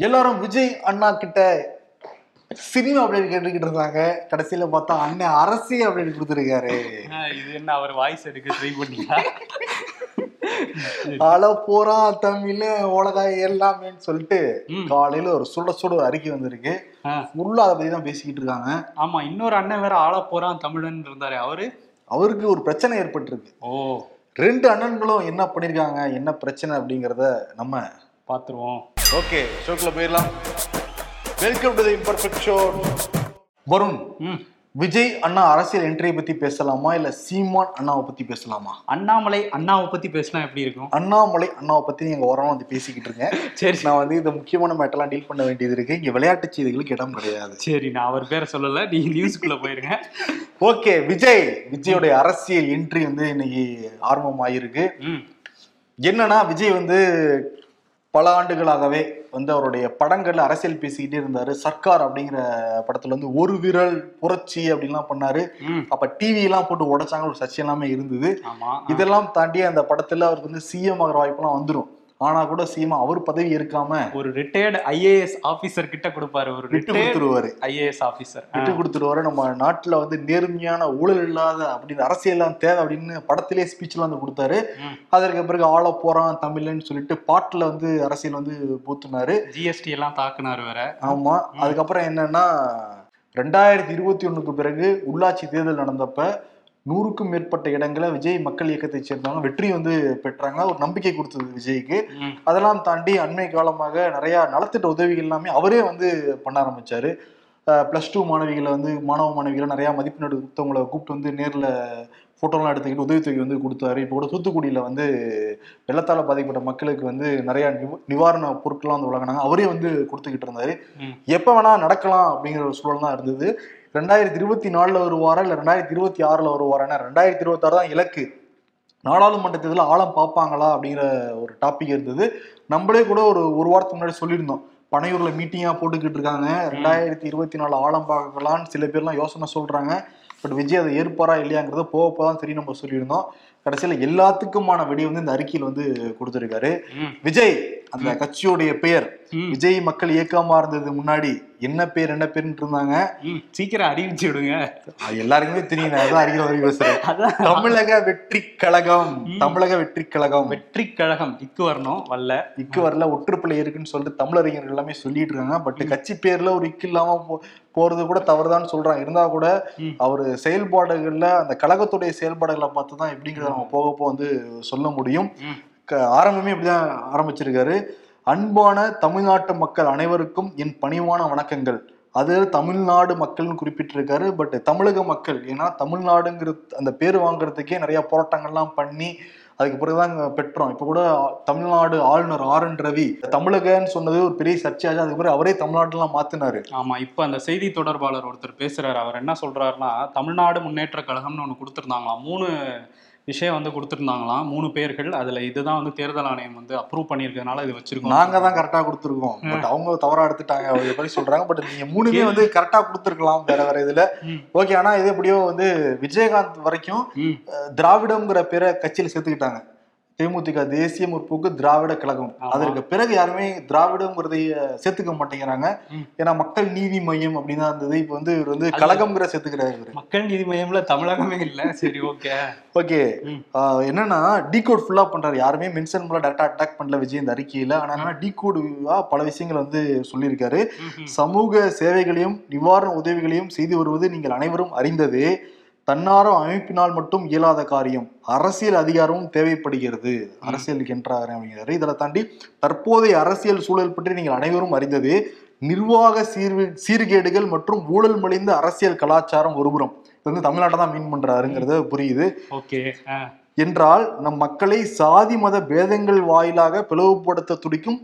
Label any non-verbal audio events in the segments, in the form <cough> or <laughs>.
எல்லாரும் விஜய் அண்ணா கிட்ட சினிமா அப்படின்னு கேட்டுக்கிட்டு இருந்தாங்க. கடைசியில பார்த்தா அண்ணன் அரசியல் அப்படின்னு கொடுத்துருக்காரு. இது என்ன அவர் வாய்ஸ் எடுக்க ட்ரை பண்ணீங்களா? <laughs> அல போறா தமிழ் உலகாய் எல்லாமேன்னு சொல்லிட்டு. காலையில ஒரு சுட சுட ஒரு அறிக்கை வந்திருக்கு. ஃபுல்லா அதை பத்தி தான் பேசிக்கிட்டு இருக்காங்க. ஆமா இன்னொரு அண்ணன் வேற ஆள போறான் தமிழன் இருந்தாரு. அவரு? அவருக்கு ஒரு பிரச்சனை ஏற்பட்டிருக்கு. ஓ. ரெண்டு அண்ணன்களும் என்ன பண்ணிருக்காங்க என்ன பிரச்சனை அப்படிங்கறத நம்ம பாத்துருவோம். ஓகே ஷோக்குள்ள போயிடலாம். Welcome to the imperfect show Varun Vijay அண்ணா அரசியல் என்ட்ரியை பத்தி பேசலாமா? இல்ல சீமான் அண்ணாவை பத்தி பேசலாமா? அண்ணாமலை அண்ணாவை பத்தி பேசினா எப்படி இருக்கும்? அண்ணாமலை அண்ணாவை பத்தி நீங்க ஓரமா வந்து பேசிக்கிட்டு இருக்கேன் <laughs> சரி. நான் வந்து இந்த முக்கியமான மேட்டர்லாம் டீல் பண்ண வேண்டியது இருக்கு. இங்க விளையாட்டு செய்திகளுக்கு இடம் கிடையாது. சரி நான் அவர் பேரை சொல்லல. நீ நியூஸ்க்குள்ள போயிருங்க. <laughs> ஓகே விஜய். விஜயோடைய அரசியல் என்ட்ரி வந்து இன்னைக்கு ஆரம்பமாயிருக்கு ம். என்னன்னா விஜய் வந்து பல ஆண்டுகளாகவே வந்து அவருடைய படங்கள்ல அரசியல் பேசிக்கிட்டே இருந்தாரு. சர்க்கார் அப்படிங்கிற படத்துல வந்து ஒரு விரல் புரட்சி அப்படின்லாம் பண்ணாரு. அப்ப டிவி எல்லாம் போட்டு உடைச்சாங்க ஒரு சர்ச்சை எல்லாமே இருந்தது. இதெல்லாம் தாண்டி அந்த படத்துல அவருக்கு வந்து சிஎம் ஆகிற வாய்ப்பெல்லாம் வந்துடும் ஆனா கூட சிஎம் அவர் பதவி இருக்காம ஒரு ரிட்டையர்டு ஐஏஎஸ் ஆபீசர் கிட்ட கொடுப்பாரு. ஒரு விட்டு கொடுத்துருவாரு. ஐஏஎஸ் ஆபீசர் விட்டு கொடுத்துருவாரு. நம்ம நாட்டுல வந்து நேர்மையான ஊழல் இல்லாத அப்படின்னு அரசியல்லாம் தேவை அப்படின்னு படத்திலே ஸ்பீச்லாம் வந்து கொடுத்தாரு. அதற்கு பிறகு ஆள போறான் தமிழ்னு சொல்லிட்டு பாட்டுல வந்து அரசியல் வந்து பூத்துனாரு ஜிஎஸ்டி எல்லாம் தாக்குனாரு வேற. ஆமா. அதுக்கப்புறம் என்னன்னா ரெண்டாயிரத்தி இருபத்தி ஒண்ணுக்கு பிறகு உள்ளாட்சி தேர்தல் நடந்தப்ப நூறுக்கும் மேற்பட்ட இடங்களை விஜய் மக்கள் இயக்கத்தை சேர்ந்தவங்க வெற்றி வந்து பெற்றாங்க. ஒரு நம்பிக்கை கொடுத்தது விஜய்க்கு. அதெல்லாம் தாண்டி அண்மை காலமாக நிறைய நலத்திட்ட உதவிகள் எல்லாமே அவரே வந்து பண்ண ஆரம்பிச்சாரு. ப்ளஸ் டூ மாணவிகளை வந்து மாணவ மாணவிகளை நிறைய மதிப்பெண் எடுத்தவங்களை கூப்பிட்டு வந்து நேரில் ஃபோட்டோலாம் எடுத்துக்கிட்டு உதவித்தொகை வந்து கொடுத்தாரு. இப்போ கூட தூத்துக்குடியில் வந்து வெள்ளத்தால் பாதிக்கப்பட்ட மக்களுக்கு வந்து நிறைய நிவ- நிவாரண பொருட்கள்லாம் வந்து வழங்கினாங்க. அவரே வந்து கொடுத்துக்கிட்டு இருந்தாரு. எப்போ வேணா நடக்கலாம் அப்படிங்கிற ஒரு சூழல் தான் இருந்தது. ரெண்டாயிரத்தி இருபத்தி நாலில் வருவாரா இல்லை ரெண்டாயிரத்தி இருபத்தி ஆறில் வருவாரா ரெண்டாயிரத்தி இருபத்தாறு தான் இலக்கு. நாடாளுமன்ற தேர்தலில் ஆழம் பார்ப்பாங்களா அப்படிங்கிற ஒரு டாபிக் இருந்தது. நம்மளே கூட ஒரு ஒரு வாரத்துக்கு முன்னாடி சொல்லியிருந்தோம். பனையூர்ல மீட்டிங்கா போட்டுக்கிட்டு இருக்காங்க. ரெண்டாயிரத்தி இருபத்தி நாலு ஆழம் பார்க்கலான்னு சில பேர்லாம் யோசனை சொல்றாங்க. பட் விஜய் அதை ஏற்பாரா இல்லையாங்கிறத போக தான் தெரியும் நம்ம சொல்லியிருந்தோம். கடைசியில எல்லாத்துக்குமான வெடி வந்து இந்த அறிக்கையில் வந்து கொடுத்திருக்காரு. விஜய் அந்த கட்சியோடைய பெயர் விஜய் மக்கள் இயக்கமா இருந்தது முன்னாடி என்ன பேர் என்ன பேருன்னு இருந்தாங்க? சீக்கிரம் அறிவிச்சு விடுங்க. அது எல்லாருக்குமே தெரியும். நான் அதான் அறிக்கிற வரைக்கும் பேசுறேன். <laughs> அதான். தமிழக வெற்றி கழகம். தமிழக வெற்றி கழகம். வெற்றி கழகம். இக்கு வரணும் வல்ல இக்கு வரல ஒற்றுப்பிள்ளை இருக்குன்னு சொல்லிட்டு தமிழறிஞர்கள் எல்லாமே சொல்லிட்டு இருக்காங்க. பட் கட்சி பேர்ல ஒரு இக்கு இல்லாம போறது கூட தவறுதான்னு சொல்றாங்க. இருந்தா கூட. அவர் செயல்பாடுகள்ல அந்த கழகத்துடைய செயல்பாடுகளை பார்த்து தான் எப்படிங்கிறத நம்ம போக போக வந்து சொல்ல முடியும். ஆரம்பமே இப்படிதான் ஆரம்பிச்சிருக்காரு. அன்பான தமிழ்நாட்டு மக்கள் அனைவருக்கும் என் பணிவான வணக்கங்கள். அது தமிழ்நாடு மக்கள்னு குறிப்பிட்டிருக்காரு. பட் தமிழக மக்கள் ஏன்னா தமிழ்நாடுங்கிற அந்த பேர் வாங்குறதுக்கே நிறைய போராட்டங்கள்லாம் பண்ணி அதுக்கு பிறகுதான் பெற்றோம். இப்போ கூட தமிழ்நாடு ஆளுநர் ஆர் என் ரவி தமிழகன்னு சொன்னது ஒரு பெரிய சர்ச்சையாச்சு. அதுக்கு பிறகு அவரே தமிழ்நாடுலாம் மாத்தினாரு. ஆமா இப்போ அந்த செய்தி தொடர்பாளர் ஒருத்தர் பேசுறாரு. அவர் என்ன சொல்றாருன்னா தமிழ்நாடு முன்னேற்ற கழகம்னு ஒன்று கொடுத்துருந்தாங்களாம். மூணு விஷயம் வந்து கொடுத்திருந்தாங்களாம். மூணு பேர்கள் அதுல இதுதான் வந்து தேர்தல் ஆணையம் வந்து அப்ரூவ் பண்ணியிருக்கனால இது வச்சிருக்கோம். நாங்க தான் கரெக்டா கொடுத்துருக்கோம். பட் அவங்க தவறா எடுத்துட்டாங்க. அவங்க மாதிரி சொல்றாங்க. பட் நீங்க மூணுமே வந்து கரெக்டா கொடுத்துருக்கலாம் வேற வேற இதுல. ஓகே ஆனா இது எப்படியோ வந்து விஜயகாந்த் வரைக்கும் திராவிடம்ங்கிற பேரை கட்சியில சேர்த்துக்கிட்டாங்க. தேமுதிக தேசிய முற்போக்கு திராவிட கழகம். அதற்கு பிறகு யாருமே திராவிடம்ங்கிறதைய சேர்த்துக்க மாட்டேங்கிறாங்க. ஏன்னா மக்கள் நீதி மையம் அப்படின்னு இருந்தது. இப்ப வந்து இவர் வந்து கழகம்ங்கிற சேர்த்துக்கிறாரு மக்கள் நீதி மையம்ல தமிழகமே இல்ல. சரி ஓகே. ஓகே. என்னன்னா டீகோட் ஃபுல்லா பண்றாரு. யாருமே மென்ஷன் பண்ணல. டேரக்டா அட்டாக் பண்ணல விஜய் இந்த அறிக்கையில. ஆனா என்னன்னா டீகோடுவா பல விஷயங்களை வந்து சொல்லியிருக்காரு. சமூக சேவைகளையும் நிவாரண உதவிகளையும் செய்து வருவது நீங்கள் அனைவரும் அறிந்ததே. தன்னார்வ அமைப்பினால் மட்டும் இயலாத காரியம். அரசியல் அதிகாரமும் தேவைப்படுகிறது. அரசியலுக்கு என்றார் அப்படிங்கிறாரு இதில் தாண்டி தற்போதைய அரசியல் சூழல் பற்றி நீங்கள் அனைவரும் அறிந்ததே நிர்வாக சீர்வு சீர்கேடுகள் மற்றும் ஊழல் மலிந்த அரசியல் கலாச்சாரம் ஒருபுறம். இது வந்து தமிழ்நாட்டை தான் மீன் பண்றாருங்கிறது புரியுது. ஓகே. என்றால் நம் மக்களை சாதி மத பேதங்கள் வாயிலாக பிளவுபடுத்த துடிக்கும்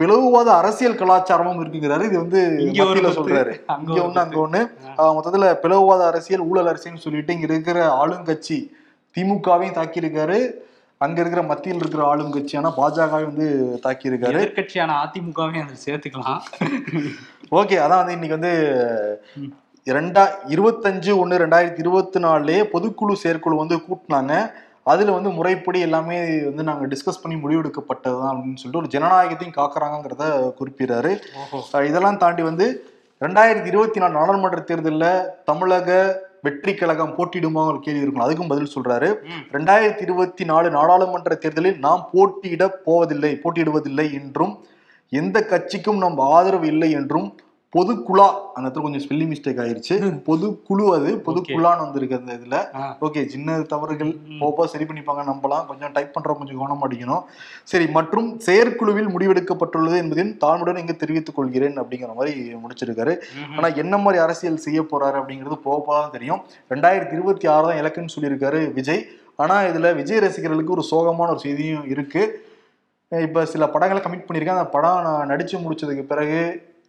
பிளவுவாத அரசியல் கலாச்சாரமும் இருக்குங்கிறாரு. இது வந்து இங்க சொல்றாரு. இங்க ஒண்ணு அங்க ஒண்ணு. மொத்தத்துல பிளவுவாத அரசியல் ஊழல் அரசியல்னு சொல்லிட்டு இங்க இருக்கிற ஆளுங்கட்சி திமுகவையும் தாக்கியிருக்காரு. அங்க இருக்கிற மத்தியில் இருக்கிற ஆளுங்கட்சியான பாஜகவை வந்து தாக்கியிருக்காரு. எதிர்கட்சியான அதிமுகவையும் அதில் சேர்த்துக்கலாம். ஓகே அதான் வந்து இன்னைக்கு வந்து ம். ரெண்டா இருபத்தஞ்சு ஒன்று ரெண்டாயிரத்தி இருபத்தி நாலுலேயே பொதுக்குழு செயற்குழு வந்து கூட்டினாங்க. அதுல வந்து முறைப்படி எல்லாமே வந்து நாங்க டிஸ்கஸ் பண்ணி முடிவெடுக்கப்பட்டதுதான் அப்படின்னு சொல்லிட்டு ஒரு ஜனநாயகத்தையும் காக்குறாங்கிறத குறிப்பிடுறாரு. இதெல்லாம் தாண்டி வந்து ரெண்டாயிரத்தி இருபத்தி நாலு நாடாளுமன்ற தேர்தலில் தமிழக வெற்றி கழகம் போட்டியிடுமா ஒரு கேள்வி இருக்கும். அதுக்கும் பதில் சொல்றாரு. ரெண்டாயிரத்தி இருபத்தி நாலு நாடாளுமன்ற தேர்தலில் நாம் போட்டியிட போவதில்லை போட்டியிடுவதில்லை என்றும் எந்த கட்சிக்கும் நம் ஆதரவு இல்லை என்றும் பொதுக்குழா அந்த இடத்துல கொஞ்சம் ஸ்பெல்லிங் மிஸ்டேக் ஆயிருச்சு. பொதுக்குழு அது பொதுக்குழான்னு வந்திருக்கு அந்த இதுல. ஓகே சின்ன தவறுகள். போப்போ சரி பண்ணிப்பாங்க நம்பலாம். கொஞ்சம் டைப் பண்றோம் கொஞ்சம் கவனம் அடிக்கணும். சரி மற்றும் செயற்குழுவில் முடிவெடுக்கப்பட்டுள்ளது என்பதையும் தாழ்மையுடன் இங்கு தெரிவித்துக் கொள்கிறேன் அப்படிங்கிற மாதிரி முடிச்சிருக்காரு. ஆனா என்ன மாதிரி அரசியல் செய்ய போறாரு அப்படிங்கிறது போக தான் தெரியும். ரெண்டாயிரத்தி இருபத்தி ஆறு தான் இலக்குன்னு சொல்லியிருக்காரு விஜய். ஆனா இதுல விஜய் ரசிகர்களுக்கு ஒரு சோகமான ஒரு செய்தியும் இருக்கு. இப்ப சில படங்களை கமிட் பண்ணியிருக்கேன் அந்த படம் நான் நடிச்சு முடிச்சதுக்கு பிறகு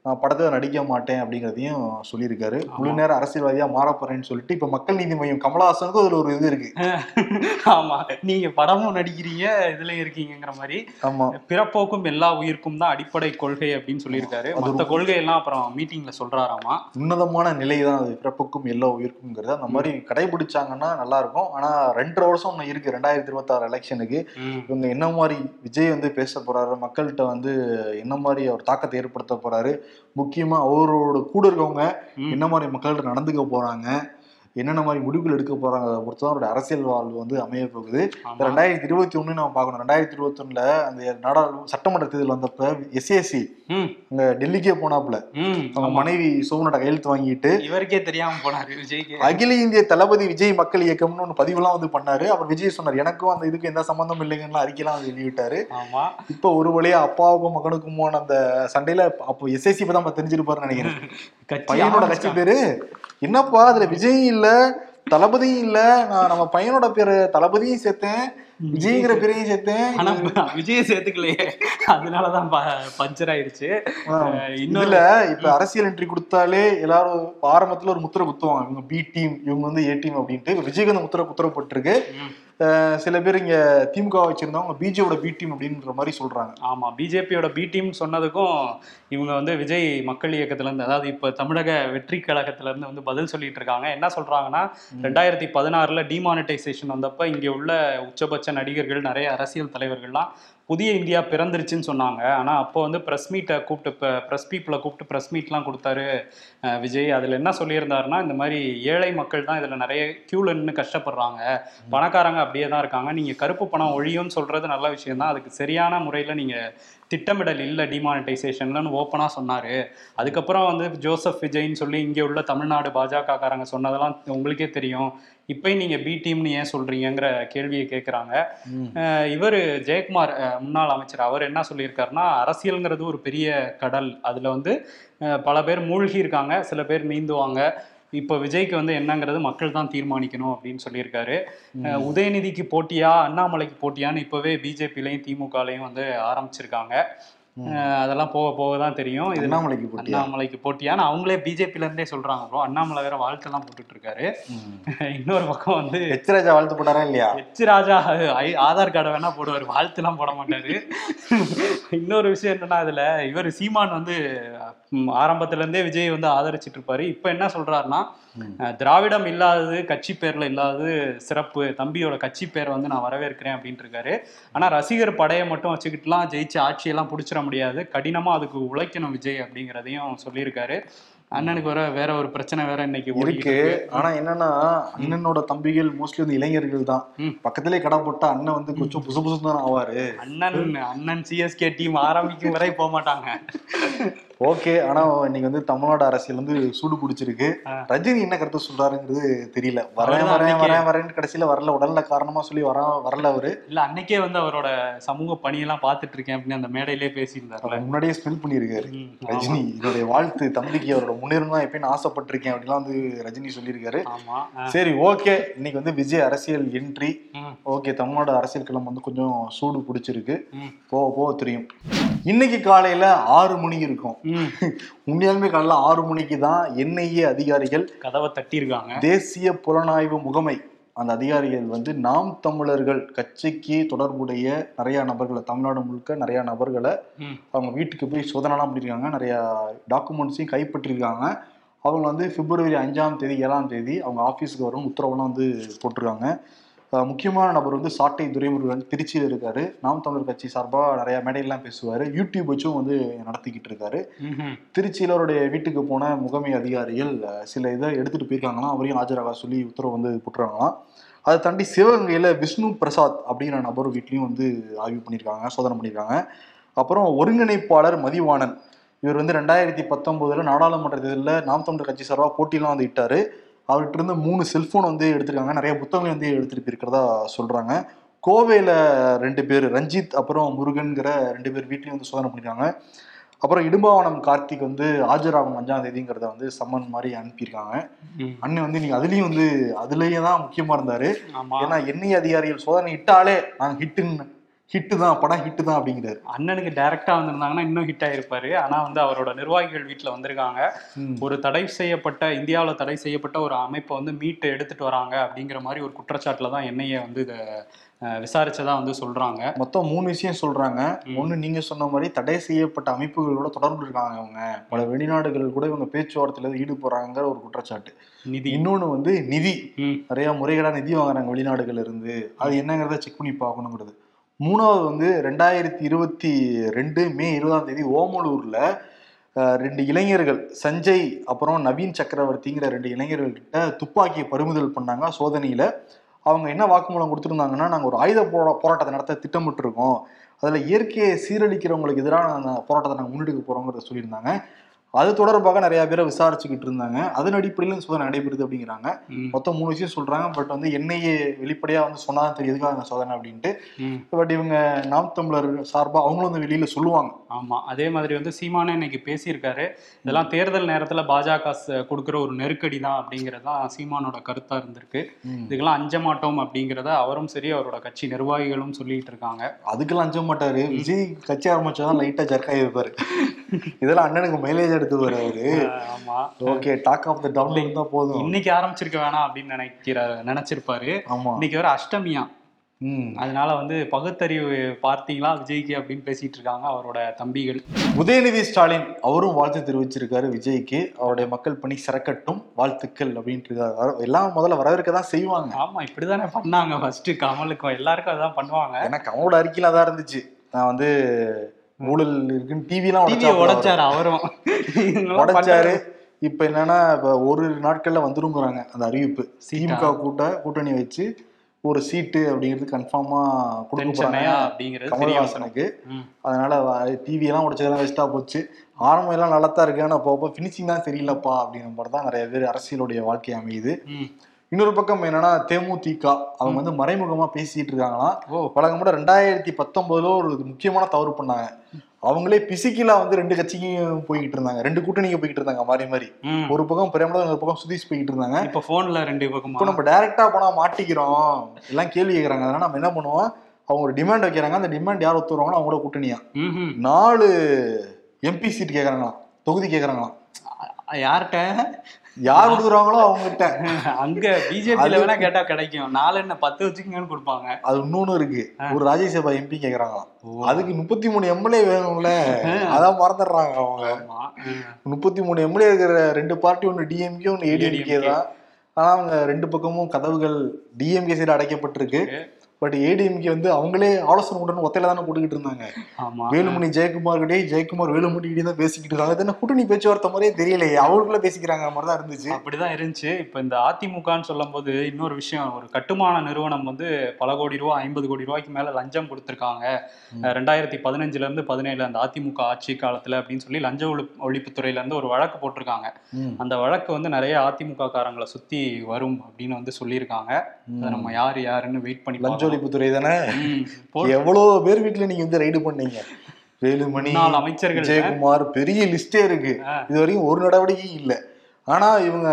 நான் படத்தை நடிக்க மாட்டேன் அப்படிங்கிறதையும் சொல்லியிருக்காரு. முழு நேர அரசியல்வாதியா மாற போறேன்னு சொல்லிட்டு இப்ப மக்கள் நீதி மையம் கமலஹாசனுக்கு அதுல ஒரு இது இருக்கு. <laughs> ஆமா. நீங்க படமும் நடிக்கிறீங்க இதுல இருக்கீங்கங்கிற மாதிரி. ஆமா. பிறப்போக்கும் எல்லா உயிர்க்கும் தான் அடிப்படை கொள்கை அப்படின்னு சொல்லியிருக்காரு. அது மத்த கொள்கை எல்லாம் அப்புறம் மீட்டிங்ல சொல்றாராமா? உன்னதமான நிலை தான் அது. பிறப்புக்கும் எல்லா உயிருக்குங்கிறது அந்த மாதிரி கடைபிடிச்சாங்கன்னா நல்லா இருக்கும் ஆனா ரெண்டரை வருஷம் ஒன்று இருக்கு. ரெண்டாயிரத்தி இருபத்தாறு எலெக்ஷனுக்கு. இவங்க என்ன மாதிரி விஜய் வந்து பேச போறாரு? மக்கள்கிட்ட வந்து என்ன மாதிரி அவர் தாக்கத்தை ஏற்படுத்த போறாரு? முக்கியமா அவரோட கூட இருக்கவங்க. என்ன மாதிரி மக்கள்கிட்ட நடந்துக்க போறாங்க என்னென்ன மாதிரி முடிவுகள் எடுக்க போறாங்க அதை பொறுத்து தான் அவருடைய அரசியல் வாழ்வு வந்து அமைய போகுது. ஆமா. ரெண்டாயிரத்தி இருபத்தி ஒண்ணு நம்ம பார்க்கணும். ரெண்டாயிரத்தி இருபத்தி ஒண்ணுல அந்த நாடாளு சட்டமன்ற தேர்தல் வந்தப்ப எஸ்ஏசி. அங்க டெல்லிக்கே போனாப்புல. அவங்க. மனைவி சோமனோட கையெழுத்து வாங்கிட்டு இவருக்கே தெரியாம போனாரு விஜய்க்கு. அகில இந்திய தளபதி விஜய் மக்கள் இயக்கம்னு ஒன்று பதிவுலாம் வந்து பண்ணாரு. அவர் விஜய் சொன்னார் எனக்கும் அந்த இதுக்கு எந்த சம்பந்தம் இல்லைங்கன்னு அறிக்கைலாம் வந்து வெளியிட்டாரு. இப்போ ஒரு வழியா அப்பாவுக்கும் மகனுக்குமான அந்த சண்டையில அப்போ எஸ்எஸ்சி தான் தெரிஞ்சிருப்பாருன்னு நினைக்கிறேன். <laughs> பையனோட கட்சி பேரு. என்னப்பா அதுல விஜயும் இல்ல தளபதியும் இல்ல நான் நம்ம பையனோட பேரு தளபதியும் சேர்த்தேன் விஜய்ங்கிற பேரையும் சேர்த்தேன். ஆனா விஜய சேர்த்துக்கலையே. அதனாலதான் பஞ்சர் ஆயிருச்சு ஆஹ். இன்னொரு இதுல இப்ப அரசியல் என்ட்ரி கொடுத்தாலே எல்லாரும் ஆரம்பத்துல ஒரு முத்திரை குத்துவாங்க. இவங்க பி டீம் இவங்க வந்து ஏ டீம் அப்படின்ட்டு. அந்த முத்திரை குத்துறப்பட்டிருக்கு சில பேர் இங்க திமுக வச்சிருந்தவங்க பிஜேபியோட பி டீம் அப்படின்ற மாதிரி சொல்றாங்க. ஆமா பிஜேபியோட பி டீம் சொன்னதுக்கும் இவங்க வந்து விஜய் மக்கள் இயக்கத்துல இருந்து அதாவது இப்ப தமிழக வெற்றி கழகத்துல இருந்து வந்து பதில் சொல்லிட்டு இருக்காங்க. என்ன சொல்றாங்கன்னா ரெண்டாயிரத்தி பதினாறுல டிமானிட்டைசேஷன் வந்தப்ப இங்க உள்ள உச்சபட்ச நடிகர்கள் நிறைய அரசியல் தலைவர்கள்லாம் புதிய இந்தியா பிறந்துருச்சுன்னு சொன்னாங்க. ஆனா அப்போ வந்து பிரஸ் மீட்டை கூப்பிட்டு ப்ரெஸ் பீப்புளை கூப்பிட்டு ப்ரெஸ் மீட்லாம் கொடுத்தாரு விஜய். அதுல என்ன சொல்லியிருந்தாருன்னா இந்த மாதிரி ஏழை மக்கள் தான் இதுல நிறைய கியூல நின்று கஷ்டப்படுறாங்க. பணக்காரங்க அப்படியே தான் இருக்காங்க. நீங்க கருப்பு பணம் ஒழியும்னு சொல்றது நல்ல விஷயம் தான் அதுக்கு சரியான முறையில நீங்க திட்டமிடல் இல்லை டிமானிட்டைசேஷன்லன்னு ஓப்பனாக சொன்னார். அதுக்கப்புறம் வந்து ஜோசப் விஜய்ன்னு சொல்லி இங்கே உள்ள தமிழ்நாடு பாஜக காரங்க சொன்னதெல்லாம் உங்களுக்கே தெரியும். இப்பயும் நீங்கள் பி டீம்னு ஏன் சொல்கிறீங்கிற கேள்வியை கேட்குறாங்க இவர் ஜெயக்குமார் முன்னாள் அமைச்சர் அவர் என்ன சொல்லியிருக்காருன்னா அரசியலுங்கிறது ஒரு பெரிய கடல். அதில் வந்து பல பேர் மூழ்கி இருக்காங்க சில பேர் நீந்துவாங்க. இப்போ விஜய்க்கு வந்து என்னங்கிறது மக்கள் தான் தீர்மானிக்கணும் அப்படின்னு சொல்லியிருக்காரு. உதயநிதிக்கு போட்டியா அண்ணாமலைக்கு போட்டியான்னு இப்போவே பிஜேபிலையும் திமுகலையும் வந்து ஆரம்பிச்சிருக்காங்க. அதெல்லாம் போக போக தான் தெரியும். இது அண்ணாமலைக்கு அண்ணாமலைக்கு போட்டியான்னு அவங்களே பிஜேபில இருந்தே சொல்றாங்க ப்ரோ அண்ணாமலை வேற வாழ்த்தெல்லாம் போட்டுட்டு இருக்காரு <laughs> இன்னொரு பக்கம் வந்து எச் ராஜா வாழ்த்து போட்டாரா இல்லையா? எச் ராஜா ஐ- ஆதார் கார்டை வேணா போடுவார். வாழ்த்துலாம் போட மாட்டாரு. <laughs> இன்னொரு விஷயம் என்னன்னா இதுல இவர் சீமான் வந்து ம், ஆரம்பத்துல இருந்தே விஜய் வந்து ஆதரிச்சிட்டு இருப்பாரு இப்ப என்ன சொல்றாருன்னா. அஹ், திராவிடம் இல்லாதது கட்சி பேர்ல இல்லாதது சிறப்பு தம்பியோட கட்சி பேரை வந்து நான் வரவேற்கிறேன் அப்படின்ட்டு இருக்காரு ஆனா ரசிகர் படையை மட்டும் வச்சுக்கிட்டுலாம் ஜெயிச்சு ஆட்சியெல்லாம் பிடிச்சிட முடியாது. கடினமா அதுக்கு உழைக்கணும் விஜய் அப்படிங்கிறதையும் சொல்லியிருக்காரு. அண்ணனுக்கு வர வேற ஒரு பிரச்சனை வேற இன்னைக்கு இருக்கு. ஆனா என்னன்னா அண்ணனோட தம்பிகள் மோஸ்ட்லி வந்து இளைஞர்கள் தான். பக்கத்திலே கடை போட்டா அண்ணன் வந்து கொஞ்சம் புசு புசு தான் ஆவாரு. அண்ணன் அண்ணன் சிஎஸ்கே டீம் ஆரம்பிக்கும் வரை போக மாட்டாங்க. ஓகே ஆனா இன்னைக்கு வந்து தமிழ்நாடு அரசியல் வந்து சூடு பிடிச்சிருக்கு. ரஜினி என்ன கருத்து சொல்றாருங்கிறது தெரியல. வரேன் வரேன் வரேன் வரேன்னு கடைசியில வரல. உடல்ல காரணமா சொல்லி வர வரல அவரு. இல்ல அன்னைக்கே வந்து அவரோட சமூக பணியெல்லாம் பார்த்துட்டு இருக்கேன் அப்படின்னு அந்த மேடையிலே பேசியிருந்தாருல. அவர் முன்னாடியே ஸ்பெல் பண்ணியிருக்காரு. ரஜினி என்னுடைய வாழ்த்து தம்பிக்கு அவரோட முன்னேறும் தான் எப்பயும் ஆசைப்பட்டிருக்கேன் அப்படிலாம் வந்து ரஜினி சொல்லியிருக்காரு. சரி ஓகே. இன்னைக்கு வந்து விஜய் அரசியல் என்ட்ரி ஓகே தமிழ்நாடு அரசியல் களம் வந்து கொஞ்சம் சூடு பிடிச்சிருக்கு. போக போக தெரியும். இன்னைக்கு காலையில ஆறு மணிக்கு இருக்கும். உண்மையாலுமே காலையில ஆறு மணிக்கு தான் என்ஐஏ அதிகாரிகள் கதவை தட்டியிருக்காங்க. தேசிய புலனாய்வு முகமை அந்த அதிகாரிகள் வந்து நாம் தமிழர்கள் கட்சிக்கு தொடர்புடைய நிறைய நபர்களை தமிழ்நாடு முழுக்க நிறைய நபர்களை அவங்க வீட்டுக்கு போய் சோதனைலாம் பண்ணியிருக்காங்க. நிறைய டாக்குமெண்ட்ஸையும் கைப்பற்றிருக்காங்க அவங்க வந்து பிப்ரவரி அஞ்சாம் தேதி ஏழாம் தேதி அவங்க ஆஃபீஸுக்கு வரும் உத்தரவுலாம் வந்து போட்டிருக்காங்க. முக்கியமான நபர் வந்து சாட்டை துரைமுருகன் திருச்சியில் இருக்காரு. நாம் தமிழர் கட்சி சார்பாக நிறைய மேடையெல்லாம் பேசுவார். யூடியூப் வச்சும் வந்து நடத்திக்கிட்டு இருக்காரு. திருச்சியில் அவருடைய வீட்டுக்கு போன முகமை அதிகாரிகள் சில இதை எடுத்துட்டு போயிருக்காங்களாம். அவரையும் ஆஜராக சொல்லி உத்தரவு வந்து போட்டுருக்காங்களாம். அதை தாண்டி சிவகங்கையில் விஷ்ணு பிரசாத் அப்படிங்கிற நபர் வீட்லையும் வந்து ஆய்வு பண்ணியிருக்காங்க சோதனை பண்ணியிருக்காங்க. அப்புறம் ஒருங்கிணைப்பாளர் மதிவாணன். இவர் வந்து ரெண்டாயிரத்தி பத்தொன்பதுல நாடாளுமன்ற தேர்தலில் நாம் தமிழர் கட்சி சார்பாக போட்டியெல்லாம் வந்து இட்டாரு. அவர்கிட்ட இருந்து மூணு செல்போன் வந்து எடுத்திருக்காங்க. நிறைய புத்தகங்கள் வந்து எடுத்துட்டு போயிருக்கிறதா சொல்றாங்க. கோவையில ரெண்டு பேர் ரஞ்சித் அப்புறம் முருகன்கிற ரெண்டு பேர் வீட்லயும் வந்து சோதனை பண்ணிருக்காங்க. அப்புறம் இடும்பாவனம் கார்த்திக் வந்து ஆஜராகும் அஞ்சாம் தேதிங்கிறத வந்து சம்மன் மாதிரி அனுப்பியிருக்காங்க. அண்ணன் வந்து நீங்க அதுலயும் வந்து அதுலயே தான் முக்கியமா இருந்தாரு. ஏன்னா எண்ணெய் அதிகாரிகள் சோதனை இட்டாலே நாங்க ஹிட்டுன்னு ஹிட்டு தான் படம் ஹிட்டு தான் அப்படிங்கிறாரு. அண்ணனுக்கு டைரக்டா வந்திருந்தாங்கன்னா இன்னும் ஹிட் ஆயிருப்பாரு. ஆனா வந்து அவரோட நிர்வாகிகள் வீட்டுல வந்திருக்காங்க. ஒரு தடை செய்யப்பட்ட இந்தியாவுல தடை செய்யப்பட்ட ஒரு அமைப்பை வந்து மீட்டு எடுத்துட்டு வராங்க அப்படிங்கிற மாதிரி ஒரு குற்றச்சாட்டுல தான் என்ஐஏ வந்து இதை விசாரிச்சதா வந்து சொல்றாங்க. மொத்தம் மூணு விஷயம் சொல்றாங்க. ஒண்ணு நீங்க சொன்ன மாதிரி தடை செய்யப்பட்ட அமைப்புகளோட தொடர்பு இருக்காங்க அவங்க. பல வெளிநாடுகள் கூட இவங்க பேச்சுவார்த்தையில ஈடுபடுறாங்கிற ஒரு குற்றச்சாட்டு. நிதி. இன்னொன்னு வந்து நிதி. நிறைய முறைகேடா நிதி வாங்குறாங்க வெளிநாடுகள்ல இருந்து. அது என்னங்கிறத செக் பண்ணி பார்க்கணுங்கிறது. மூணாவது வந்து ரெண்டாயிரத்தி இருபத்தி ரெண்டு மே இருபதாம் தேதி ஓமலூர்ல ரெண்டு இளைஞர்கள் சஞ்சய் அப்புறம் நவீன் சக்கரவர்த்திங்கிற ரெண்டு இளைஞர்கள் கிட்ட துப்பாக்கியை பறிமுதல் பண்ணாங்க சோதனையில. அவங்க என்ன வாக்குமூலம் கொடுத்துருந்தாங்கன்னா நாங்கள் ஒரு ஆயுத போரா போராட்டத்தை நடத்த திட்டமிட்டிருக்கோம். அதில் இயற்கையை சீரழிக்கிறவங்களுக்கு எதிராக அந்த போராட்டத்தை நாங்கள் முன்னெடுக்க போகிறோங்கிறத சொல்லியிருந்தாங்க. அது தொடர்பாக நிறைய பேரை விசாரிச்சுக்கிட்டு இருந்தாங்க. அதன் அடிப்படையில் சோதனை நடைபெறுது அப்படிங்கிறாங்க. மொத்தம் மூணு விஷயம் சொல்றாங்க. பட் வந்து என்னையே வெளிப்படையா வந்து சொன்னாதான் தெரியுதுக்காக அந்த சோதனை அப்படின்ட்டு. பட் இவங்க நாம் தமிழர் சார்பா அவங்களும் வந்து வெளியில சொல்லுவாங்க. ஆமா. அதே மாதிரி வந்து சீமானே இன்னைக்கு பேசியிருக்காரு. இதெல்லாம் தேர்தல் நேரத்துல பாஜக கொடுக்கிற ஒரு நெருக்கடி தான் அப்படிங்கிறது சீமானோட கருத்தா இருந்திருக்கு. இதுக்கெல்லாம் அஞ்ச மாட்டோம் அப்படிங்கிறத அவரும் சரி அவரோட கட்சி நிர்வாகிகளும் சொல்லிட்டு இருக்காங்க. அதுக்கெல்லாம் அஞ்ச மாட்டாரு. விஜய் கட்சி ஆரம்பிச்சாதான் லைட்டா ஜர்க்காய் இருப்பாரு இதெல்லாம் அண்ணனுக்கு மைலேஜ் எடுத்து அவரு <laughs> ஆமா. ஓகே டாக் ஆஃப் த டவுன்ல இருந்தா போதும். இன்னைக்கு ஆரம்பிச்சிருக்க வேணாம் அப்படின்னு நினைக்கிறாரு நினைச்சிருப்பாரு. ஆமா. இன்னைக்கு வர அஷ்டமியா. ம். அதனால வந்து பகுத்தறிவு பார்த்தீங்களா விஜய்க்கு அப்படின்னு பேசிட்டு இருக்காங்க அவரோட தம்பிகள். உதயநிதி ஸ்டாலின் அவரும் வாழ்த்து தெரிவிச்சிருக்காரு விஜய்க்கு. அவருடைய மக்கள் பணி சிறக்கட்டும் வாழ்த்துக்கள் அப்படின்ட்டு. எல்லாம் முதல்ல வரவேற்க தான் செய்வாங்க. ஆமா இப்படிதானே பண்ணாங்க ஃபர்ஸ்ட் கமலுக்கும் எல்லாருக்கும் அதான் பண்ணுவாங்க. ஏன்னா கமலோட அறிக்கையில தான் இருந்துச்சு. நான் வந்து ஊழல் இருக்குன்னு டிவிலாம் உடைச்சாரு அவரும். <laughs> உடைச்சாரு. இப்ப என்னன்னா இப்ப ஒரு நாட்கள்ல வந்துருங்கிறாங்க அந்த அறிவிப்பு. திமுக கூட்ட கூட்டணி வச்சு ஒரு சீட்டு அப்படிங்கிறது கன்ஃபார்மா கொடுக்க தென்சென்னையா போறாங்க. அப்படிங்கிறது தெரிய வரும். கமல்ஹாசனுக்கு ம். அதனால டிவி எல்லாம் உடைச்சதெல்லாம் வேஸ்டா போச்சு. ஆரம்பம் எல்லாம் நல்லா தான் இருக்கு. ஆனா போக ஃபினிஷிங் தான் சரியில்லைப்பா அப்படிங்கிற மாதிரி தான் நிறைய பேர் அரசியலுடைய வாழ்க்கை அமையுது. இன்னொரு பக்கம் என்னன்னா தேமுதிக அவங்க வந்து மறைமுகமா பேசிட்டு இருக்காங்களாம். வழக்கம் கூட ரெண்டாயிரத்தி பத்தொன்பதுல ஒரு முக்கியமான தவறு பண்ணாங்க. அவங்களே பிசிக்கலா வந்து ரெண்டு கட்சிக்கும் போய்கிட்டு இருந்தாங்க. ரெண்டு கூட்டணிக்கு போய்கிட்டு இருந்தாங்க மாறி மாறி. ஒரு பக்கம் பிரேமலா ஒரு பக்கம் சுதீஷ் போய்கிட்டு இருந்தாங்க. இப்ப போன்ல ரெண்டு பக்கமா? இப்போ நம்ம டைரக்டா போனா மாட்டிக்கிறோம். எல்லாம் கேள்வி கேட்கறாங்க அதனால நம்ம என்ன பண்ணுவோம்? அவங்க ஒரு டிமாண்ட் வைக்கிறாங்க. அந்த டிமாண்ட் யார் ஒத்து வருவாங்களோ அவங்களோட கூட்டணியா. நாலு எம்பி சீட் கேக்குறாங்களாம். தொகுதி கேக்குறாங்களாம். யார்கிட்ட? யார் கொடுக்குறாங்களோ அவங்ககிட்ட. அங்க பிஜேபியில வேணா கேட்டா கிடைக்கும். நாலு என்ன பத்து வச்சுக்கங்கன்னு கொடுப்பாங்க. அது இன்னொன்னு இருக்கு. ஒரு ராஜ்யசபா எம்பி கேக்குறாங்களாம். அதுக்கு முப்பத்தி மூணு எம்எல்ஏ வேணும்ல. அதான் மறந்துடுறாங்க அவங்க. முப்பத்தி மூணு எம்எல்ஏ இருக்கிற ரெண்டு பார்ட்டி ஒன்று டிஎம்கே ஒன்று ஏடிஎம்கே. தான். ஆனா அவங்க ரெண்டு பக்கமும் கதவுகள் டிஎம்கே சைடு அடைக்கப்பட்டிருக்கு. பட் ஏடிஎம்கே வந்து அவங்களே ஆலோசனை உடனே ஒத்தையில தானே போட்டுக்கிட்டு இருந்தாங்க. ஆமா. வேலுமணி ஜெயக்குமார் கிட்டே ஜெயக்குமார் வேலுமணி கிட்டே தான் பேசிக்கிட்டு இருக்காங்க. இது என்ன கூட்டணி பேச்சுவார்த்தை மாதிரியே தெரியலையே. அவங்களுக்குள்ள பேசிக்கிறாங்க மாதிரி தான் இருந்துச்சு. அப்படிதான் இருந்துச்சு. இப்ப இந்த அதிமுகன்னு சொல்லும் போது இன்னொரு விஷயம். ஒரு கட்டுமான நிறுவனம் வந்து பல கோடி ரூபாய் ஐம்பது கோடி ரூபாய்க்கு மேல லஞ்சம் கொடுத்திருக்காங்க. ரெண்டாயிரத்தி பதினஞ்சுல இருந்து பதினேழு அந்த அதிமுக ஆட்சி காலத்துல அப்படின்னு சொல்லி லஞ்ச ஒழிப்பு ஒழிப்புத்துறையில இருந்து ஒரு வழக்கு போட்டிருக்காங்க. அந்த வழக்கு வந்து நிறைய அதிமுக காரங்களை சுத்தி வரும் அப்படின்னு வந்து சொல்லியிருக்காங்க. நம்ம யார் யாருன்னு வெயிட் பண்ணி லஞ்ச ஒழிப்புத்துறை தானே? எவ்வளவு பேர் வீட்டுல நீங்க வந்து ரைடு பண்ணீங்க? வேலுமணி அமைச்சர்கள் ஜெயக்குமார் பெரிய லிஸ்டே இருக்கு. இது வரைக்கும் ஒரு நடவடிக்கையும் இல்ல. ஆனா இவங்க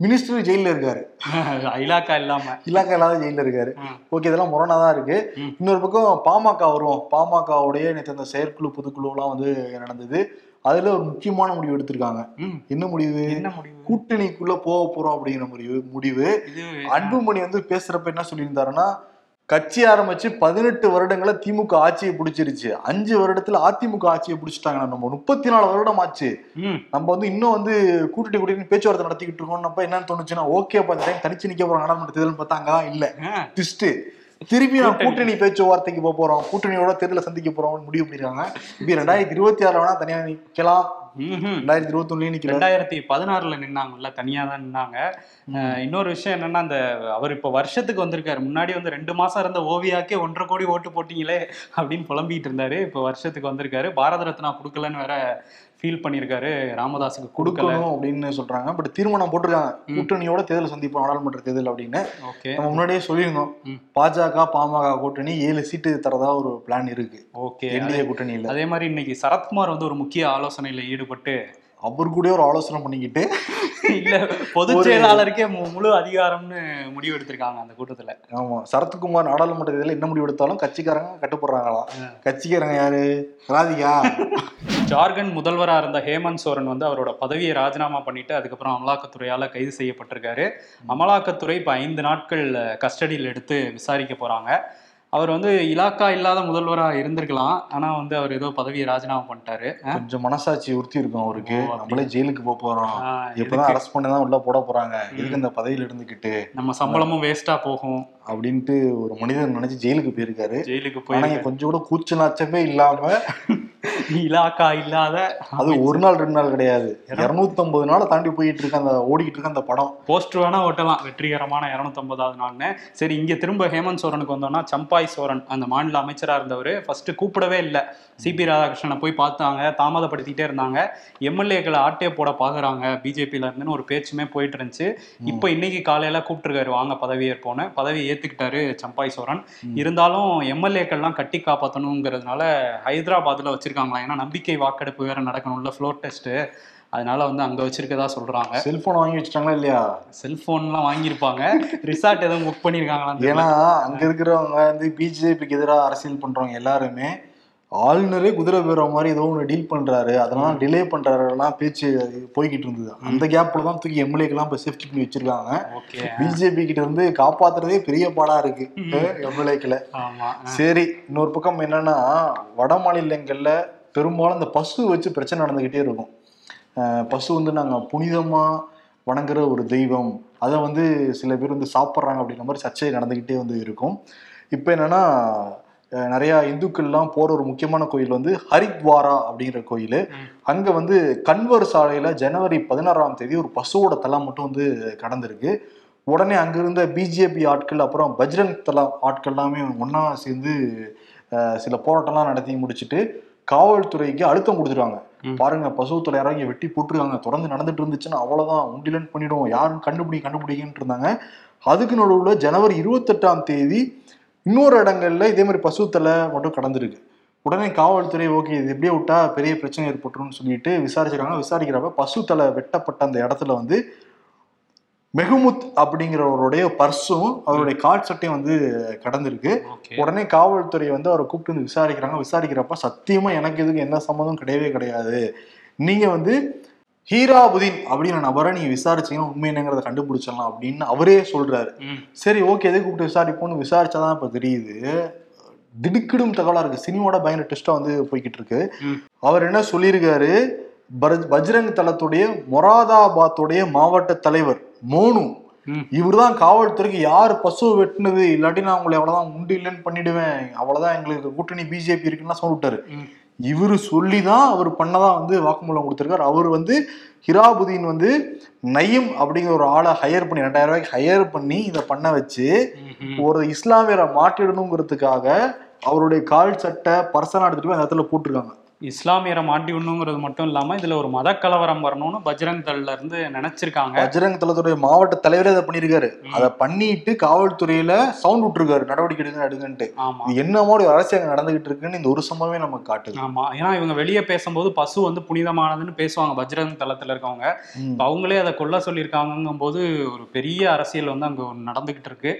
மினிஸ்டர் ஜெயில இருக்காரு. <laughs> இலாக்கா இல்லாம. இலாக்கா இல்லாத ஜெயில இருக்காரு. ஓகே இதெல்லாம் முரணா தான் இருக்கு. இன்னொரு பக்கம் பாமக வருவோம். பாமகவுடைய நேற்று அந்த செயற்குழு பொதுக்குழுலாம் வந்து நடந்தது. அதுல ஒரு முக்கியமான முடிவு எடுத்திருக்காங்க. என்ன முடிவு? என்ன முடிவு? கூட்டணிக்குள்ள போக போறோம் அப்படிங்கிற முடிவு. முடிவு. அன்புமணி வந்து பேசுறப்ப என்ன சொல்லியிருந்தாருன்னா கட்சி ஆரம்பிச்சு பதினெட்டு வருடங்கள திமுக ஆட்சியை பிடிச்சிருச்சு. அஞ்சு வருடத்துல அதிமுக ஆட்சியை பிடிச்சிட்டாங்க நம்ம முப்பத்தி நாலு வருடம் ஆச்சு. நம்ம வந்து இன்னும் வந்து கூட்டணி கூட்டணி பேச்சுவார்த்தை நடத்திக்கிட்டு இருக்கோம் என்னன்னு தோணுச்சுன்னா ஓகே டைம் தனிச்சு நிக்க போறோம் நாடாளுமன்ற தேர்தல் பார்த்தா அங்கதான் இல்ல ட்விஸ்ட் திருப்பி நான் கூட்டணி. பேச்சுவார்த்தைக்கு போக போறோம். கூட்டணியோட தேர்தலை சந்திக்க போறோம் முடிவு பண்ணிருக்காங்க. இப்ப ரெண்டாயிரத்தி இருபத்தி ஆறுல வேணா தனியா நிக்கலாம். ரெண்டாயிரத்தி இருபத்தி ஒண்ணுலயும் நிக்கல ரெண்டாயிரத்தி பதினாறுல நின்னாங்கல்ல தனியா தான் நின்னாங்க இன்னொரு விஷயம் என்னன்னா அந்த அவர் இப்ப வருஷத்துக்கு வந்திருக்காரு. முன்னாடி வந்து ரெண்டு மாசம் இருந்த ஓவியாக்கே ஒன்றரை கோடி ஓட்டு போட்டீங்களே அப்படின்னு புலம்பிட்டு இருந்தாரு. இப்ப வருஷத்துக்கு வந்திருக்காரு. பாரத ரத்னா கொடுக்கலன்னு வேற ஃபீல் பண்ணியிருக்காரு ராமதாஸுக்கு கொடுக்கணும் அப்படின்னு சொல்றாங்க. பட் தீர்மானம் போட்டிருக்காங்க. கூட்டணியோட தேர்தல் சந்திப்போம் நாடாளுமன்ற தேர்தல் அப்படின்னு. ஓகே. நம்ம முன்னாடியே சொல்லியிருந்தோம். பாஜக பாமக கூட்டணி ஏழு சீட்டு தரதா ஒரு பிளான் இருக்கு. ஓகே. என்டிஏ கூட்டணியில. அதே மாதிரி இன்னைக்கு சரத்குமார் வந்து ஒரு முக்கிய ஆலோசனையில ஈடுபட்டு அவர் கூட ஒரு ஆலோசனை பண்ணிக்கிட்டு இல்ல பொதுச் செயலாளருக்கே முழு அதிகாரம்னு முடிவு எடுத்திருக்காங்க அந்த கூட்டத்துல. ஆமா. சரத்குமார் நாடாளுமன்ற தேர்தலில் என்ன முடிவு எடுத்தாலும் கட்சிக்காரங்க கட்டுப்படுறாங்களாம் கட்சிக்காரங்க யாரு? ராதிகா. ஜார்க்கண்ட் முதல்வரா இருந்த ஹேமந்த் சோரன் வந்து அவரோட பதவியை ராஜினாமா பண்ணிட்டு அதுக்கப்புறம் அமலாக்கத்துறையால கைது செய்யப்பட்டிருக்காரு. அமலாக்கத்துறை இப்ப ஐந்து நாட்கள் கஸ்டடியில் எடுத்து விசாரிக்க போறாங்க. அவர் வந்து இலாக்கா இல்லாத முதல்வரா இருந்திருக்கலாம். ஆனா வந்து அவர் ஏதோ பதவியை ராஜினாமா பண்ணிட்டாரு. கொஞ்சம் மனசாட்சி உறுத்தி இருக்கும் அவருக்கு. நம்மளே ஜெயிலுக்கு போக போறோம். இப்பதான் எதுக்கு? அரெஸ்ட் பண்ணி தான் உள்ள போட போறாங்க. எதுக்கு இந்த பதவியில இருந்துகிட்டு நம்ம சம்பளமும் வேஸ்டா போகும். அப்படின்ட்டு ஒரு மனிதர் நினைச்சு ஜெயிலுக்கு போயிருக்காரு. ஜெயிலுக்கு போய் கொஞ்சம் கூட கூச்ச நாச்சமே இல்லாம இலாக்கா இல்லாத அது ஒரு நாள் ரெண்டு நாள் கிடையாது. இருநூத்தி ஐம்பது நாளை தாண்டி போயிட்டு இருக்கு அந்த ஓடிக்கிட்டு இருக்கு அந்த படம். போஸ்டர் வேணா ஓட்டலாம். வெற்றிகரமான இரநூத்தொன்பதாவது நாள்னு. சரி இங்க திரும்ப ஹேமந்த் சோரனுக்கு வந்தோம்னா சம்பாய் சோரன் அந்த மாநில அமைச்சரா இருந்தவர் ஃபர்ஸ்ட் கூப்பிடவே இல்லை. சிபி ராதாகிருஷ்ணனை போய் பார்த்தாங்க தாமதப்படுத்திட்டே இருந்தாங்க. எம்எல்ஏக்களை ஆட்டே போட பாக்குறாங்க பிஜேபியில இருந்துன்னு ஒரு பேச்சுமே போயிட்டு இருந்துச்சு. இப்போ இன்னைக்கு காலையில கூப்பிட்டுருக்காரு வாங்க பதவியேற்போன்னு பதவி ஏத்துக்கிட்டாரு சம்பாய் சோரன். இருந்தாலும் எம்எல்ஏக்கள்லாம் கட்டி காப்பாற்றணுங்கிறதுனால ஹைதராபாத்ல வச்சிருக்காங்களாம் ஏன்னா நம்பிக்கை வாக்கெடுப்பு வேற நடக்கணும்ல ஃப்ளோர் டெஸ்ட் அதனால வந்து அங்க வச்சிருக்கதா சொல்றாங்க. செல்போன் வாங்கி வச்சுட்டாங்களா இல்லையா? செல்போன்லாம் வாங்கியிருப்பாங்க. ரிசார்ட் எதுவும் புக் பண்ணியிருக்காங்களான்னு ஏன்னா. அங்க இருக்கிறவங்க வந்து பிஜேபிக்கு எதிராக அரசியல் பண்றவங்க எல்லாருமே ஆளுநரே குதிரை பேர மாதிரி ஏதோ ஒன்று டீல் பண்றாரு. அதெல்லாம் டிலே பண்றாருலாம் பேச்சு போய்கிட்டு இருந்தது. அந்த கேப்ல தான் தூக்கி எம்எல்ஏக்கெல்லாம் இப்போ சேஃப்டி பண்ணி வச்சிருக்காங்க. பிஜேபி கிட்ட இருந்து காப்பாத்துறதே பெரிய பாடா இருக்கு எம்எல்ஏக்களை ஆமா. சரி இன்னொரு பக்கம் என்னன்னா வட மாநிலங்கள்ல பெரும்பாலும் இந்த பசு வச்சு பிரச்சனை நடந்துகிட்டே இருக்கும். பசு வந்து நாங்க புனிதமா வணங்குற ஒரு தெய்வம். அதை வந்து சில பேர் வந்து சாப்பிட்றாங்க அப்படின்ற மாதிரி சர்ச்சை நடந்துகிட்டே வந்து இருக்கும். இப்போ என்னன்னா நிறைய இந்துக்கள்லாம் போற ஒரு முக்கியமான கோயில் வந்து ஹரித்வாரா அப்படிங்கிற கோயில். அங்க வந்து கன்வர் சாலையில ஜனவரி பதினாறாம் தேதி ஒரு பசுவோட தலை மட்டும் வந்து கடந்திருக்கு. உடனே அங்க இருந்த பிஜேபி ஆட்கள் அப்புறம் பஜ்ரங் தலா ஆட்கள் எல்லாமே ஒண்ணா சேர்ந்து சில போராட்டம்லாம் நடத்தி முடிச்சுட்டு காவல்துறைக்கு அழுத்தம் கொடுத்துருவாங்க. பாருங்க பசு தலை யாராவது இங்க வெட்டி போட்டுருக்காங்க. தொடர்ந்து நடந்துட்டு இருந்துச்சுன்னா அவ்வளவுதான் உண்டிலன் பண்ணிடுவோம். யாரும் கண்டுபிடி கண்டுபிடிக்கின்னு இருந்தாங்க. அதுக்கு நடுவில் ஜனவரி இருபத்தெட்டாம் தேதி இன்னொரு இடங்கள்ல இதே மாதிரி பசு தலை மட்டும் கடந்திருக்கு. உடனே காவல்துறை ஓகே இது எப்படியே விட்டா பெரிய பிரச்சனை ஏற்பட்டுரும்னு சொல்லிட்டு விசாரிச்சிருக்காங்க. விசாரிக்கிறப்ப பசு தலை வெட்டப்பட்ட அந்த இடத்துல வந்து மெஹமுத் அப்படிங்கிறவருடைய பர்ஸும் அவருடைய கால் சட்டையும் வந்து கடந்திருக்கு. உடனே காவல்துறை வந்து அவரை கூப்பிட்டு வந்து விசாரிக்கிறாங்க. விசாரிக்கிறப்ப சத்தியமா எனக்கு இதுக்கு எந்த சம்மந்தம் கிடையவே கிடையாது. நீங்க வந்து ஹீராபுதீன் அப்படிங்கிற நபரை நீங்க விசாரிச்சீங்கன்னா உண்மை என்னங்கிறத கண்டுபிடிச்சிடலாம் அப்படின்னு அவரே சொல்றாரு. சரி ஓகே எதை கூப்பிட்டு விசாரிப்போம்னு விசாரிச்சாதான் இப்ப தெரியுது. திடுக்கிடும் தகவலா இருக்கு. சினிமாவோட பயங்கர டெஸ்டா வந்து போய்கிட்டு இருக்கு. அவர் என்ன சொல்லியிருக்காரு? பஜ்ரங் தளத்துடைய மொராதாபாத்துடைய மாவட்ட தலைவர் மோனு. இவர்தான் காவல்துறைக்கு யார் பசு வெட்டினது? இல்லாட்டி நான் உங்களை அவ்வளவுதான் உண்டு இல்லைன்னு பண்ணிடுவேன். அவ்வளவுதான் எங்களுக்கு கூட்டணி பிஜேபி இருக்குன்னு சொல்ல இவரு சொல்லிதான் அவர் பண்ணதா வந்து வாக்குமூலம் கொடுத்திருக்காரு அவர் வந்து ஹிராபுதீன் வந்து நயீம் அப்படிங்கிற ஒரு ஆளை ஹையர் பண்ணி ரெண்டாயிரம் ரூபாய்க்கு ஹையர் பண்ணி இதை பண்ண வச்சு. ஒரு இஸ்லாமியரை மாட்டிடணுங்கிறதுக்காக அவருடைய கால் சட்டை பர்சனா எடுத்துட்டு போய் அந்த இடத்துல போட்டிருக்காங்க இஸ்லாமியரை மாட்டி விடணுங்கிறது மட்டும் இல்லாம இதுல ஒரு மத கலவரம் வரணும்னு பஜ்ரங் தள்ல இருந்து நினைச்சிருக்காங்க. பஜ்ரங் தளத்துடைய மாவட்ட தலைவரே அதை பண்ணியிருக்காரு அதை பண்ணிட்டு காவல்துறையில சவுண்ட் விட்டுருக்காரு. நடவடிக்கை எடுங்க எடுங்கன்ட்டு. ஆமா. இது என்ன மாதிரி ஒரு அரசியல் நடந்துகிட்டு இருக்குன்னு இந்த ஒரு சம்பவமே நமக்கு காட்டுது. ஆமா. ஏன்னா இவங்க வெளியே பேசும்போது பசு வந்து புனிதமானதுன்னு பேசுவாங்க பஜ்ரங் தளத்துல இருக்கவங்க. அவங்களே அதை கொல்ல சொல்லியிருக்காங்கங்கும் போது ஒரு பெரிய அரசியல் வந்து அங்க நடந்துகிட்டு இருக்கு.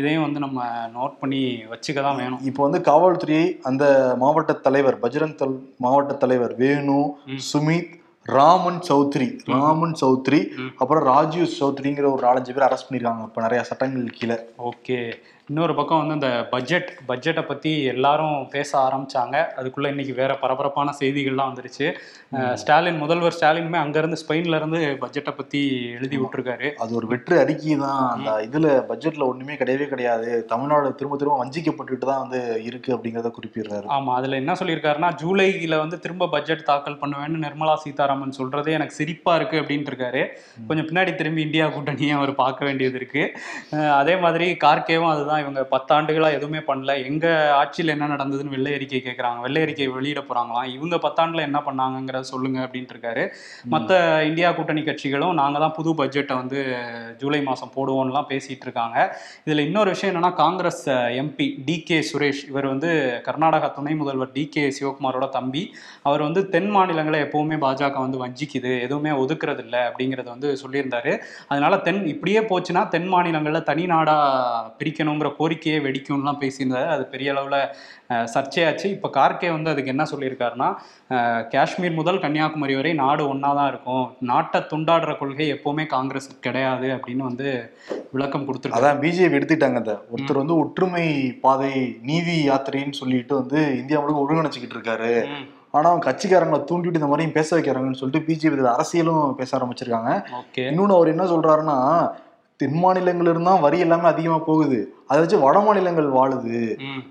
இதையும் வந்து நம்ம நோட் பண்ணி வச்சுக்க தான் வேணும். இப்போ வந்து காவல்துறை அந்த மாவட்ட தலைவர் பஜ்ரங் தல் மாவட்ட தலைவர் வேணு. சுமித் ராமன் சௌத்ரி ராமன் சௌத்ரி. அப்புறம் ராஜீவ் சௌத்ரிங்கிற ஒரு நாலஞ்சு பேர் அரெஸ்ட் பண்ணிருக்காங்க இப்ப நிறைய சட்டங்கள் கீழே ஓகே இன்னொரு பக்கம் வந்து இந்த பட்ஜெட் பட்ஜெட்டை பற்றி எல்லாரும் பேச ஆரம்பிச்சாங்க. அதுக்குள்ளே இன்னைக்கு வேற பரபரப்பான செய்திகள்லாம் வந்துருச்சு. ஸ்டாலின் முதல்வர் ஸ்டாலினுமே அங்கேருந்து ஸ்பெயின்லேருந்து பட்ஜெட்டை பற்றி எழுதி விட்டுருக்காரு. அது ஒரு வெற்று அறிக்கை தான். அந்த இதுல பட்ஜெட்ல ஒண்ணுமே கிடையவே கிடையாது. தமிழ்நாடு திரும்ப திரும்ப வஞ்சிக்கப்பட்டுட்டு தான் வந்து இருக்கு அப்படிங்கறத குறிப்பிடுறாரு. ஆமாம் அதில் என்ன சொல்லியிருக்காருன்னா ஜூலையில் வந்து திரும்ப பட்ஜெட் தாக்கல் பண்ணுவேன்னு நிர்மலா சீதாராமன் சொல்கிறதே எனக்கு சிரிப்பாக இருக்குது அப்படின்ட்டு இருக்காரு கொஞ்சம் பின்னாடி திரும்பி இந்தியா கூட்டணியை அவர் பார்க்க வேண்டியது இருக்குது அதே மாதிரி கார்கேவும் அதுதான் இவங்க பத்தாண்டுகளாக எதுவுமே பண்ணல. எங்கள் ஆட்சியில் என்ன நடந்ததுன்னு வெள்ளை அறிக்கை கேட்குறாங்க வெள்ளை அறிக்கை வெளியிட போகிறாங்களாம் இவங்க பத்தாண்டில் என்ன பண்ணாங்கங்கிறத சொல்லுங்க அப்படின்ட்டு இருக்காரு. மற்ற இந்தியா கூட்டணி கட்சிகளும் நாங்கள் தான் புது பட்ஜெட்டை வந்து ஜூலை மாதம் போடுவோம்லாம் பேசிகிட்டு இருக்காங்க. இதில் இன்னொரு விஷயம் என்னன்னா காங்கிரஸ் எம்பி டி கே சுரேஷ் இவர் வந்து கர்நாடகா துணை முதல்வர் டி கே சிவகுமாரோட தம்பி. அவர் வந்து தென் மாநிலங்களை எப்பவுமே பாஜக வந்து வஞ்சிக்குது. எதுவுமே ஒதுக்குறது இல்லை அப்படிங்கிறத வந்து சொல்லியிருந்தாரு. அதனால தென் இப்படியே போச்சுன்னா தென் மாநிலங்களில் தனி நாடா பிரிக்கணுங்கிற கோரிக்கையை வெடிக்கும்லாம் பேசியிருந்தாரு. அது பெரிய அளவில் சர்ச்சையாச்சு. இப்போ கார்கே வந்து அதுக்கு என்ன சொல்லியிருக்காருன்னா காஷ்மீர் முதல் கன்னியாகுமரி வரை நாடு ஒன்றா தான் இருக்கும். நாட்டை துண்டாடுற கொள்கை எப்பவுமே காங்கிரஸுக்கு கிடையாது அப்படின்னு வந்து விளக்கம் கொடுத்துருக்காரு. அதான் பிஜேபி எடுத்துட்டாங்க அந்த ஒருத்தர் வந்து ஒற்றுமை பாதை நீதி யாத்திரைன்னு சொல்லிட்டு வந்து இந்தியா முழுக்க ஒருங்கிணைச்சுக்கிட்டு இருக்காரு. ஆனா அவங்க கட்சிக்காரங்களை தூண்டிட்டு இந்த மாதிரியும் பேச வைக்கிறாங்கன்னு சொல்லிட்டு பிஜேபி அரசியலும் பேச ஆரம்பிச்சிருக்காங்க. இன்னொன்னு அவர் என்ன சொல்றாருன்னா தென் மாநிலங்கள்ல இருந்தா வரி எல்லாமே அதிகமா போகுது. அதை வச்சு வட மாநிலங்கள் வாழுது.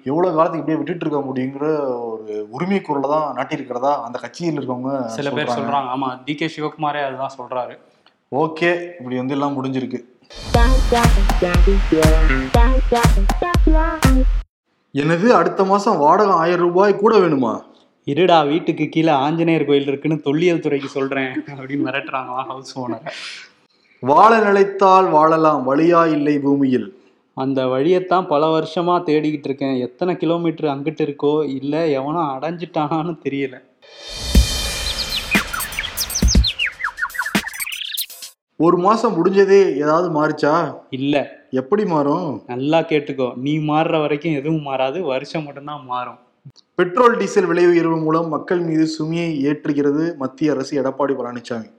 எவ்வளவு காலத்துக்கு இப்படியே விட்டுட்டு இருக்க முடியுங்கிற ஒரு உரிமை குரலை தான் நாட்டியிருக்கிறதா அந்த கட்சியில் இருக்கவங்க சில பேர் சொல்றாங்க. ஆமா டி கே சிவகுமாரே அதுதான் சொல்றாரு. ஓகே இப்படி வந்து எல்லாம் முடிஞ்சிருக்கு. எனது அடுத்த மாசம் வாடகை ஆயிரம் ரூபாய் கூட வேணுமா? இருடா வீட்டுக்கு கீழே ஆஞ்சநேயர் கோயில் இருக்குன்னு தொல்லியல் துறைக்கு சொல்றேன் அப்படின்னு மிரட்டுறாங்களாம் ஹவுஸ் ஓனர் வாழ நிலைத்தால் வாழலாம் வழியா இல்லை பூமியில். அந்த வழியைத்தான் பல வருஷமா தேடிக்கிட்டு இருக்கேன். எத்தனை கிலோமீட்டர் அங்கிட்டு இருக்கோ இல்ல எவனோ அடைஞ்சிட்டானான்னு தெரியல. ஒரு மாசம் முடிஞ்சதே ஏதாவது மாறுச்சா? இல்ல. எப்படி மாறும்? நல்லா கேட்டுக்கோ நீ மாறுற வரைக்கும் எதுவும் மாறாது. வருஷம் மட்டும்தான் மாறும். பெட்ரோல் டீசல் விலை உயர்வு மூலம் மக்கள் மீது சுமையை ஏற்றுகிறது மத்திய அரசு எடப்பாடி பழனிசாமி.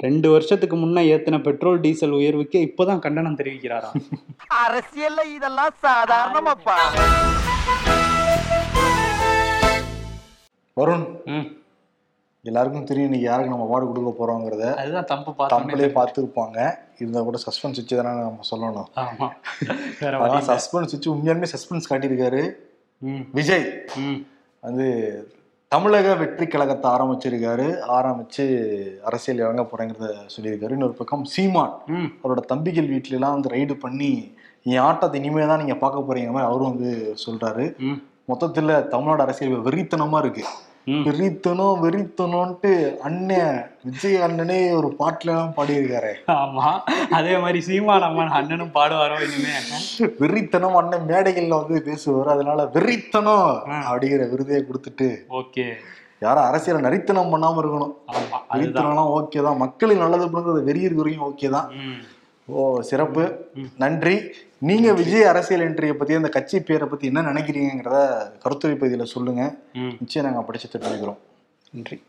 ரெண்டு வருஷத்துக்கு முன்ன ஏத்தின பெட்ரோல் டீசல் உயர்வுக்கு இப்பதான் கண்டனம் தெரிவிக்கிறாராம் <laughs> அரசியல்ல இதெல்லாம் சாதாரணமாப்பா. வருண் ம், எல்லாருக்கும் தெரியும் இன்னைக்கு யாருக்கு நம்ம அவார்டு கொடுக்க போறோங்கிறத. அதுதான் தம்பு தம்பளே பார்த்துருப்பாங்க. இருந்தா கூட சஸ்பென்ஸ் வச்சு தானே நம்ம சொல்லணும். சஸ்பென்ஸ் <laughs> வச்சு உண்மையாலுமே சஸ்பென்ஸ் காட்டியிருக்காரு ம், விஜய். ம், வந்து தமிழக வெற்றி கழகத்தை ஆரம்பிச்சிருக்காரு ஆரம்பிச்சு அரசியல் இறங்க போறேங்கிறத சொல்லியிருக்காரு இன்னொரு பக்கம் சீமான். அவரோட தம்பிகள் வீட்ல எல்லாம் வந்து ரைடு பண்ணி என் ஆட்டத்தை இனிமே தான் நீங்க பார்க்க போறீங்க மாதிரி அவரும் வந்து சொல்றாரு மொத்தத்துல தமிழ்நாடு அரசியல் வெறித்தனமா இருக்கு. வெறித்தனம் வெறித்தனம்ட்டு அண்ணன் விஜய் அண்ணனே ஒரு பாட்டுல எல்லாம் பாடியிருக்காரு. ஆமா. அதே மாதிரி சீமான் அம்மன் அண்ணனும் பாடுவாரோ இனிமே? வெறித்தனம் அண்ணன் மேடைகள்ல வந்து பேசுவார். அதனால வெறித்தனம். அப்படிங்கிற விருதையை கொடுத்துட்டு ஓகே. யாரும் அரசியலை நரித்தனம் பண்ணாம இருக்கணும். வெறித்தனம்லாம் ஓகே தான். மக்களுக்கு நல்லது பண்ணுறது வெறி இருக்கிறவங்க ஓகே தான். ஓ சிறப்பு. நன்றி. நீங்க விஜய் அரசியல் என்ட்ரியை பத்தி அந்த கட்சி பேரை பத்தி என்ன நினைக்கிறீங்கிறத கருத்துரை பகுதியில சொல்லுங்க. நிச்சயம் நாங்க படிச்சு தெரிஞ்சுக்கிறோம். நன்றி.